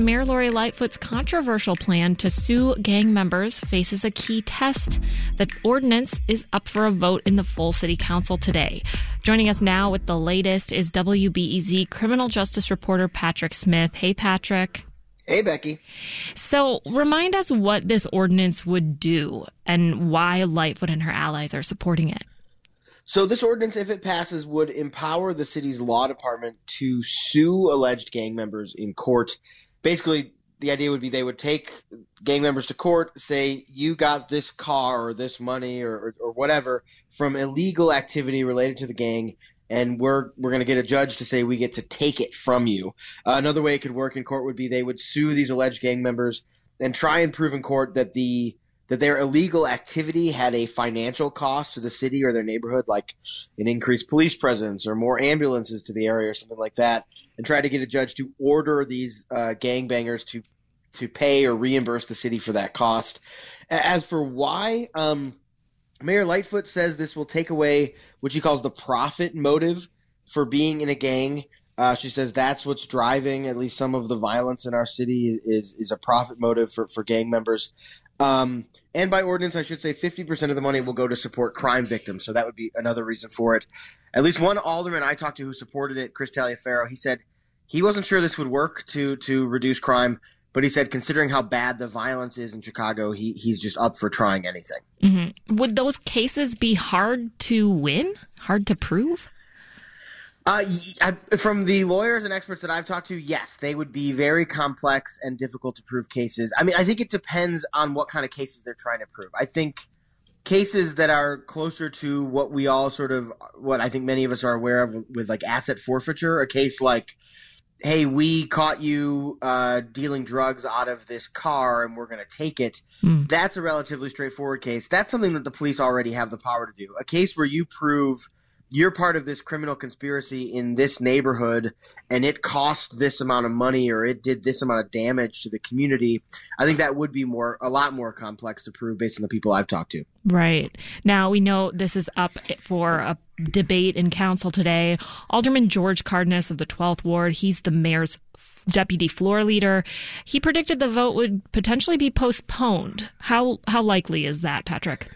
Mayor Lori Lightfoot's controversial plan to sue gang members faces a key test. The ordinance is up for a vote in the full city council today. Joining us now with the latest is WBEZ criminal justice reporter Patrick Smith. Hey, Patrick. Hey, Becky. So, remind us what this ordinance would do and why Lightfoot and her allies are supporting it. So this ordinance, if it passes, would empower the city's law department to sue alleged gang members in court. Basically, the idea would be they would take gang members to court, say you got this car or this money or, or, or whatever from illegal activity related to the gang, and we're we're going to get a judge to say we get to take it from you. Uh, another way it could work in court would be they would sue these alleged gang members and try and prove in court that the that their illegal activity had a financial cost to the city or their neighborhood, like an increased police presence or more ambulances to the area or something like that, and try to get a judge to order these uh, gangbangers to to pay or reimburse the city for that cost. As for why, um, Mayor Lightfoot says this will take away what she calls the profit motive for being in a gang. Uh, she says that's what's driving at least some of the violence in our city is is a profit motive for, for gang members. Um, and by ordinance, I should say 50% of the money will go to support crime victims. So that would be another reason for it. At least one alderman I talked to who supported it, Chris Taliaferro, he said he wasn't sure this would work to to reduce crime, but he said considering how bad the violence is in Chicago, he he's just up for trying anything. Mm-hmm. Would those cases be hard to win? Hard to prove? Uh, I, from the lawyers and experts that I've talked to, yes, they would be very complex and difficult to prove cases. I mean, I think it depends on what kind of cases they're trying to prove. I think cases that are closer to what we all sort of, what I think many of us are aware of with like asset forfeiture, a case like, hey, we caught you uh, dealing drugs out of this car and we're going to take it. Mm. That's a relatively straightforward case. That's something that the police already have the power to do. A case where you prove you're part of this criminal conspiracy in this neighborhood and it cost this amount of money or it did this amount of damage to the community i think that would be more a lot more complex to prove based on the people i've talked to. Right. Now we know this is up for a debate in council today. Alderman george cardenas of the 12th ward he's the mayor's deputy floor leader. He predicted the vote would potentially be postponed. How how likely is that patrick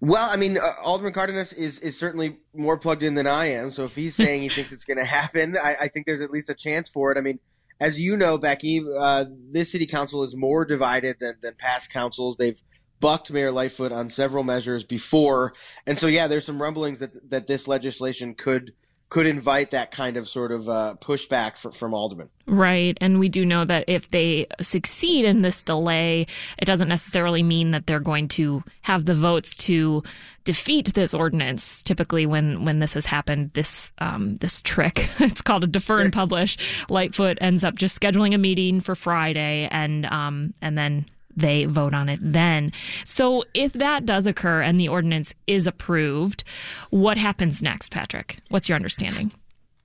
well, I mean, uh, Alderman Cardenas is, is certainly more plugged in than I am. So if he's saying he thinks it's going to happen, I, I, think there's at least a chance for it. I mean, as you know, Becky, uh, this city council is more divided than, than past councils. They've bucked Mayor Lightfoot on several measures before, and so yeah, there's some rumblings that that this legislation could could invite that kind of sort of uh, pushback for, from aldermen. Right. And we do know that if they succeed in this delay, it doesn't necessarily mean that they're going to have the votes to defeat this ordinance. Typically, when, when this has happened, this um, this trick, it's called a defer and publish, Lightfoot ends up just scheduling a meeting for Friday and um, and then they vote on it then. So if that does occur and the ordinance is approved, what happens next, Patrick? What's your understanding?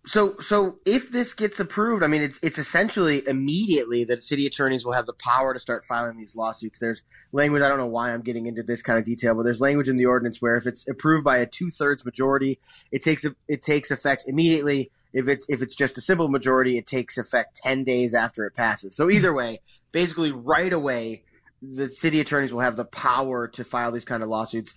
So, so if this gets approved, I mean, it's it's essentially immediately that city attorneys will have the power to start filing these lawsuits. There's language. I don't know why I'm getting into this kind of detail, but there's language in the ordinance where if it's approved by a two thirds majority, it takes it takes effect immediately. If it's if it's just a simple majority, it takes effect ten days after it passes. So either way, basically right away, the city attorneys will have the power to file these kind of lawsuits.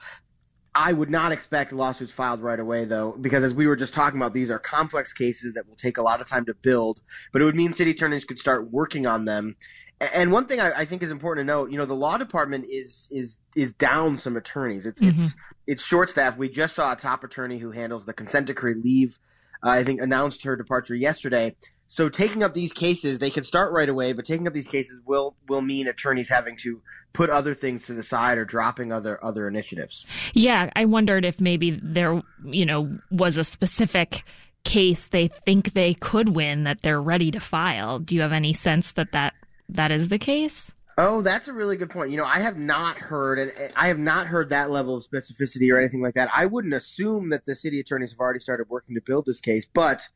I would not expect lawsuits filed right away, though, because as we were just talking about, these are complex cases that will take a lot of time to build. But it would mean city attorneys could start working on them. And one thing I, I think is important to note, you know, the law department is is is down some attorneys. It's mm-hmm. it's it's short staff. We just saw a top attorney who handles the consent decree leave. Uh, I think announced her departure yesterday. So taking up these cases, they can start right away, but taking up these cases will will mean attorneys having to put other things to the side or dropping other other initiatives. Yeah, I wondered if maybe there, you know, was a specific case they think they could win that they're ready to file. Do you have any sense that that, that is the case? Oh, that's a really good point. You know, I have not heard, and I have not heard that level of specificity or anything like that. I wouldn't assume that the city attorneys have already started working to build this case, but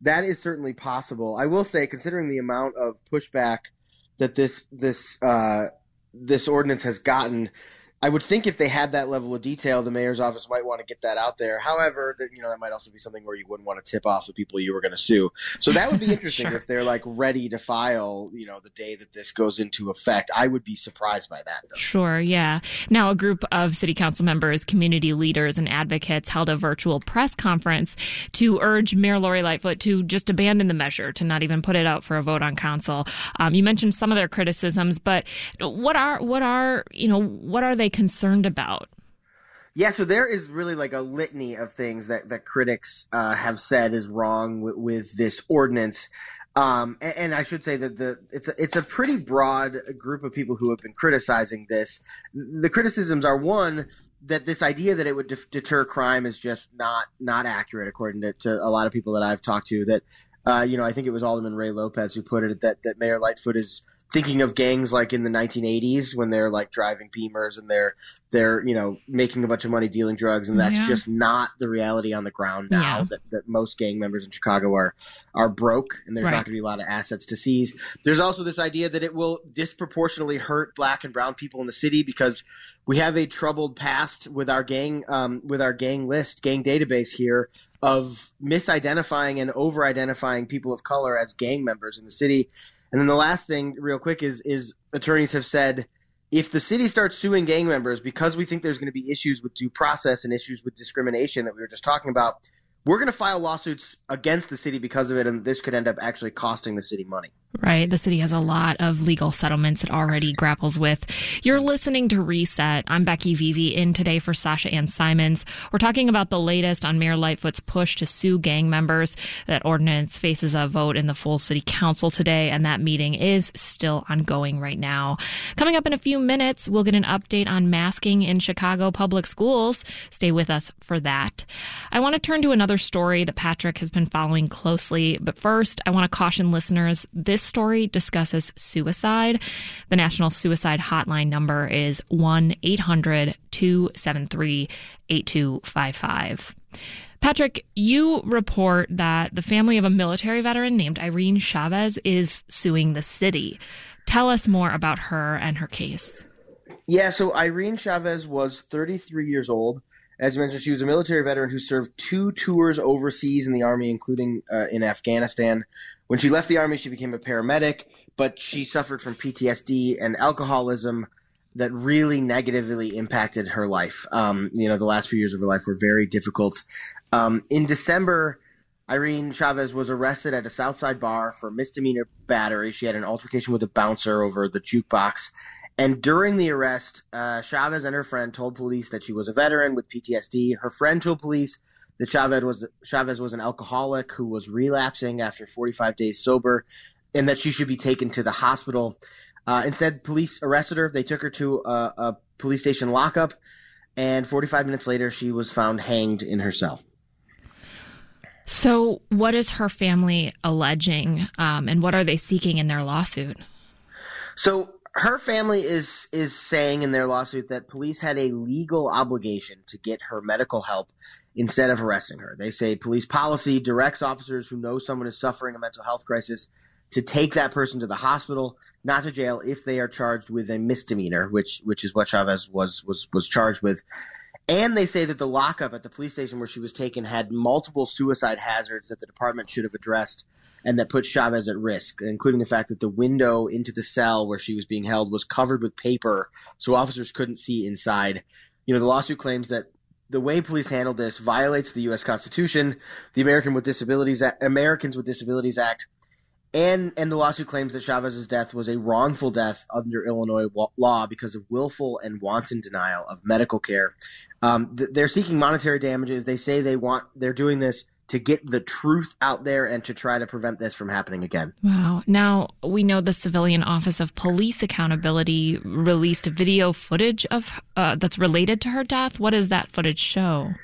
that is certainly possible. I will say, considering the amount of pushback that this this uh, this ordinance has gotten, I would think if they had that level of detail, the mayor's office might want to get that out there. However, that you know that might also be something where you wouldn't want to tip off the people you were going to sue. So that would be interesting Sure. if they're like ready to file, you know, the day that this goes into effect. I would be surprised by that. Though. Sure, yeah. Now, a group of city council members, community leaders, and advocates held a virtual press conference to urge Mayor Lori Lightfoot to just abandon the measure, to not even put it out for a vote on council. Um, you mentioned some of their criticisms, but what are what are you know what are they concerned about? Yeah, so there is really like a litany of things that that critics uh, have said is wrong with, with this ordinance. Um, and, and I should say that the it's a, it's a pretty broad group of people who have been criticizing this. The criticisms are one that this idea that it would de- deter crime is just not not accurate, according to, to a lot of people that I've talked to. That uh, you know, I think it was Alderman Ray Lopez who put it that that Mayor Lightfoot is thinking of gangs like in the 1980s when they're like driving Beamers and they're they're you know making a bunch of money dealing drugs, and that's Yeah. just not the reality on the ground now. Yeah. That, that most gang members in Chicago are are broke, and there's Right. not going to be a lot of assets to seize. There's also this idea that it will disproportionately hurt black and brown people in the city because we have a troubled past with our gang um, with our gang list, gang database here of misidentifying and over-identifying people of color as gang members in the city. And then the last thing, real quick, is is attorneys have said if the city starts suing gang members because we think there's going to be issues with due process and issues with discrimination that we were just talking about, we're going to file lawsuits against the city because of it, and this could end up actually costing the city money. Right. The city has a lot of legal settlements it already grapples with. You're listening to Reset. I'm Becky Vevea in today for Sasha Ann Simons. We're talking about the latest on Mayor Lightfoot's push to sue gang members. That ordinance faces a vote in the full city council today, and that meeting is still ongoing right now. Coming up in a few minutes, we'll get an update on masking in Chicago public schools. Stay with us for that. I want to turn to another story that Patrick has been following closely, but first, I want to caution listeners this story discusses suicide. The National Suicide Hotline number is 1 800 273 8255. Patrick, you report that the family of a military veteran named Irene Chavez is suing the city. Tell us more about her and her case. Yeah, so Irene Chavez was 33 years old. As you mentioned, she was a military veteran who served two tours overseas in the Army, including uh, in Afghanistan. When she left the Army, she became a paramedic, but she suffered from PTSD and alcoholism that really negatively impacted her life. Um, you know, the last few years of her life were very difficult. Um, in December, Irene Chavez was arrested at a Southside bar for misdemeanor battery. She had an altercation with a bouncer over the jukebox. And during the arrest, uh, Chavez and her friend told police that she was a veteran with PTSD. Her friend told police that Chavez was Chavez was an alcoholic who was relapsing after 45 days sober, and that she should be taken to the hospital. Uh, instead, police arrested her. They took her to a, a police station lockup, and 45 minutes later, she was found hanged in her cell. So, what is her family alleging, um, and what are they seeking in their lawsuit? So her family is is saying in their lawsuit that police had a legal obligation to get her medical help instead of arresting her. They say police policy directs officers who know someone is suffering a mental health crisis to take that person to the hospital, not to jail if they are charged with a misdemeanor, which which is what Chavez was was was charged with. And they say that the lockup at the police station where she was taken had multiple suicide hazards that the department should have addressed and that put Chavez at risk, including the fact that the window into the cell where she was being held was covered with paper so officers couldn't see inside. You know, the lawsuit claims that the way police handled this violates the U.S. Constitution, the American with Disabilities Act, Americans with Disabilities Act, and and the lawsuit claims that Chavez's death was a wrongful death under Illinois law because of willful and wanton denial of medical care. Um, th- they're seeking monetary damages. They say they want they're doing this to get the truth out there and to try to prevent this from happening again. Wow. Now, we know the Civilian Office of Police Accountability released video footage of uh, that's related to her death. What does that footage show?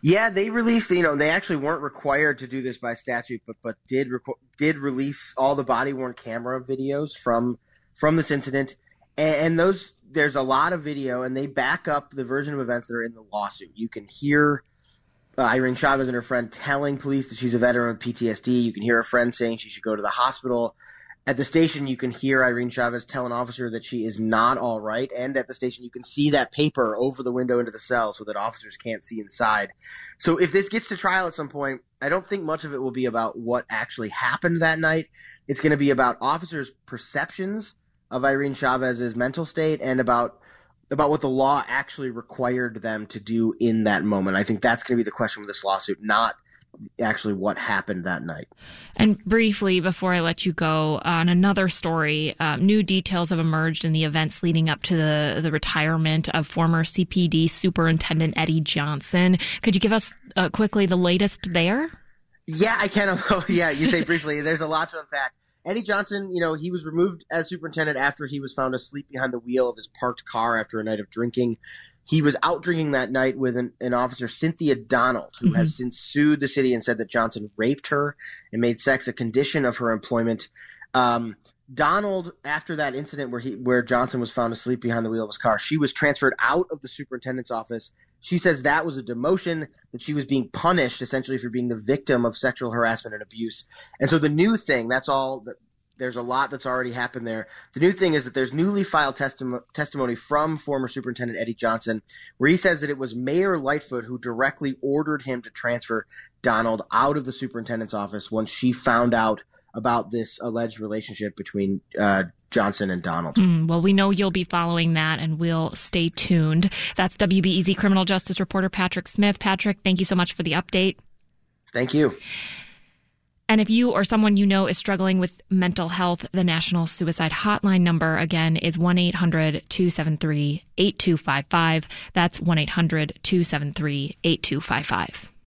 Yeah, they released. You know, they actually weren't required to do this by statute, but but did reco- did release all the body worn camera videos from from this incident, and, and those there's a lot of video, and they back up the version of events that are in the lawsuit. You can hear uh, Irene Chavez and her friend telling police that she's a veteran with PTSD. You can hear her friend saying she should go to the hospital. At the station, you can hear Irene Chavez tell an officer that she is not all right. And at the station, you can see that paper over the window into the cell so that officers can't see inside. So if this gets to trial at some point, I don't think much of it will be about what actually happened that night. It's going to be about officers' perceptions of Irene Chavez's mental state and about about what the law actually required them to do in that moment. I think that's going to be the question with this lawsuit, not actually what happened that night. And briefly, before I let you go, on another story, um, new details have emerged in the events leading up to the, the retirement of former CPD Superintendent Eddie Johnson. Could you give us uh, quickly the latest there? Yeah, I can. Yeah, you say briefly. There's a lot to unpack. Eddie Johnson, you know, he was removed as superintendent after he was found asleep behind the wheel of his parked car after a night of drinking. He was out drinking that night with an, an officer, Cynthia Donald, who mm-hmm. has since sued the city and said that Johnson raped her and made sex a condition of her employment. Um, Donald, after that incident where he where Johnson was found asleep behind the wheel of his car, she was transferred out of the superintendent's office. She says that was a demotion, that she was being punished essentially for being the victim of sexual harassment and abuse. And so the new thing, that's all that there's a lot that's already happened there. The new thing is that there's newly filed testi- testimony from former Superintendent Eddie Johnson, where he says that it was Mayor Lightfoot who directly ordered him to transfer Donald out of the superintendent's office once she found out about this alleged relationship between uh, Johnson and Donald. Mm, well, we know you'll be following that, and we'll stay tuned. That's WBEZ criminal justice reporter Patrick Smith. Patrick, thank you so much for the update. Thank you. And if you or someone you know is struggling with mental health, the National Suicide Hotline number again is 1 800 273 8255. That's 1 800 273 8255.